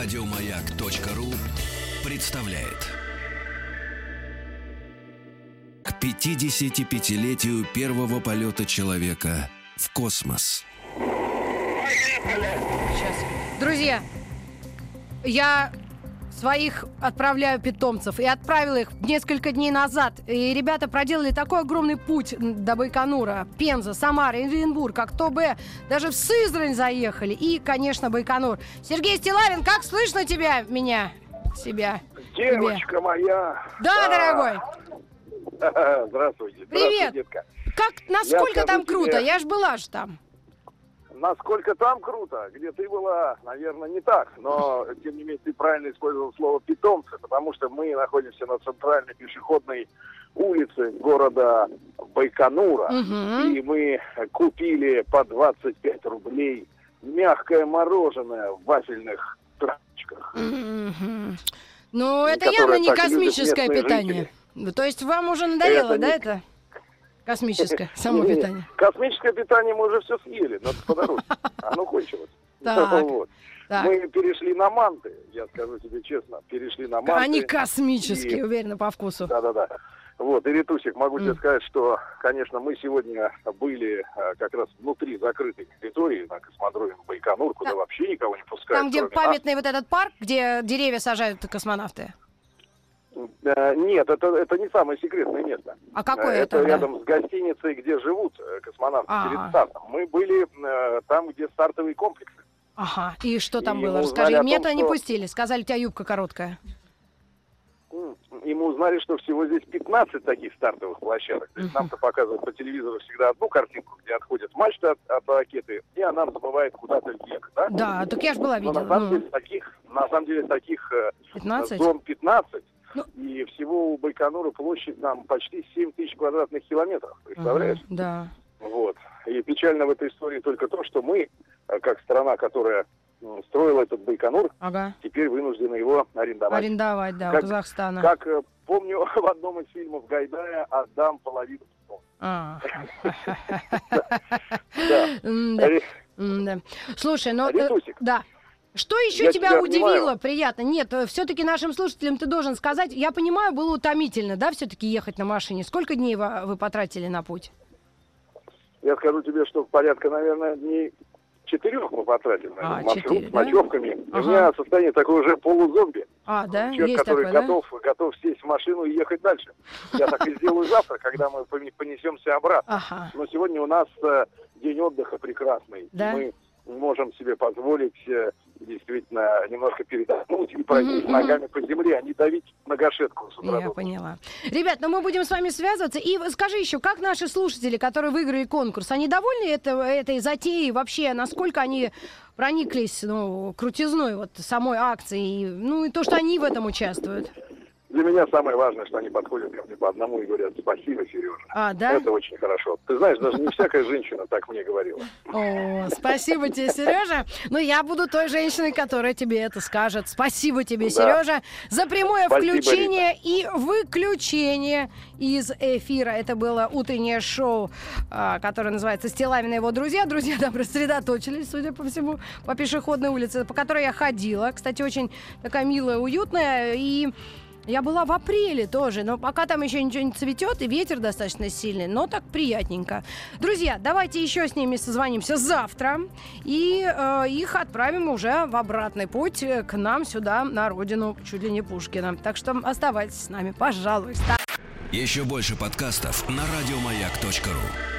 Радиомаяк.ру представляет к 55-летию первого полета человека в космос. Сейчас. Друзья, я своих отправляю питомцев и отправила их несколько дней назад. И ребята проделали такой огромный путь до Байконура. Пенза, Самара, Оренбург, Актобе. Даже в Сызрань заехали. И, конечно, Байконур. Сергей Стилавин, как слышно тебя, меня? Себя. Девочка тебе? моя. Да, а. дорогой. Здравствуйте. Привет. детка. Как, насколько там скажу круто? тебе- Я ж была ж там. Насколько там круто, где ты была, наверное, не так. Но, тем не менее, ты правильно использовал слово «питомцы», потому что мы находимся на центральной пешеходной улице города Байконура. Мгм. И мы купили по 25 рублей мягкое мороженое в вафельных трапочках. Мгм. Ну, это явно не космическое питание. Ну, То есть вам уже надоело, Это да, не- это? Космическое, само питание. Космическое питание мы уже все съели, но это по дороге. Оно кончилось. Так. Вот. Так. Мы перешли на манты, я скажу тебе честно, перешли на манты. Они космические, и- уверена, по вкусу. Да-да-да. Вот, и Ритусик, могу тебе М. сказать, что, конечно, мы сегодня были э, как раз внутри закрытой территории на космодроме Байконур, куда Да. вообще никого не пускают. Там, где кроме нас. памятный вот этот парк, где деревья сажают космонавты. Э, Нет, это, это не самое секретное место. А какое Э, это? Это да? рядом с гостиницей, где живут э, космонавты А. перед стартом. Мы были там, где стартовые комплексы. Ага, и что там И было? Расскажи. Меня том, не что- пустили. Сказали, у тебя юбка короткая. И мы узнали, что всего здесь 15 таких стартовых площадок. То есть нам-то показывают по телевизору всегда одну картинку, где отходят мачты от, от ракеты, и она взмывает куда-то вверх, да? Да, так я ж была Но видела. на самом Ну, деле таких, на самом деле таких э, 15? зон 15, Ну. и всего у Байконура площадь там почти 7 тысяч квадратных километров, представляешь? Ага, Да. Вот. И печально в этой истории только то, что мы, э, как страна, которая строила этот Байконур, Ага. теперь вынуждены его арендовать. Арендовать, да, у Как- Казахстана. Как э, помню в одном из фильмов Гайдая «Отдам половину». А. Да. Ри- м-да. Слушай, ну... э, Да. Что еще Я тебя тебя удивило? Приятно. Нет, все-таки нашим слушателям ты должен сказать. Я понимаю, было утомительно, да, все-таки ехать на машине. Сколько дней вы, потратили на путь? я скажу тебе, что порядка, наверное, дней четырех мы потратили А, маршрут четыре, с да? ночевками. И Ага. У меня состояние такое уже полузомби. А, да? Человек, Есть который такое, да? готов, готов сесть в машину и ехать дальше. Я так и сделаю завтра, когда мы понесемся обратно. Ага. Но сегодня у нас э, день отдыха прекрасный. Да? Мы можем себе позволить э, действительно немножко передохнуть и пройтись Мгм, ногами по земле, а не давить на гашетку с утра. Я поняла. Ребят, ну мы будем с вами связываться. И скажи еще, как наши слушатели, которые выиграли конкурс, они довольны это, этой затеей вообще? Насколько они прониклись ну, крутизной вот самой акции? Ну и то, что они в этом участвуют. Для меня самое важное, что они подходят ко мне по одному и говорят «Спасибо, Сережа». А, да? Это очень хорошо. Ты знаешь, даже не всякая женщина так мне говорила. О, спасибо тебе, Сережа. Ну, я буду той женщиной, которая тебе это скажет. Спасибо тебе. Сережа, за прямое Спасибо, включение и выключение из эфира. Это было утреннее шоу, а, которое называется «Стилавин и его друзья». Друзья там рассредоточились, судя по всему, по пешеходной улице, по которой я ходила. Кстати, очень такая милая, уютная. И я была в апреле тоже, но пока там еще ничего не цветет, и ветер достаточно сильный, но так приятненько. Друзья, давайте еще с ними созвонимся завтра, и э, их отправим уже в обратный путь э, к нам сюда, на родину, чуть ли не Пушкина. Так что оставайтесь с нами, пожалуйста. Еще больше подкастов на радиомаяк.ру.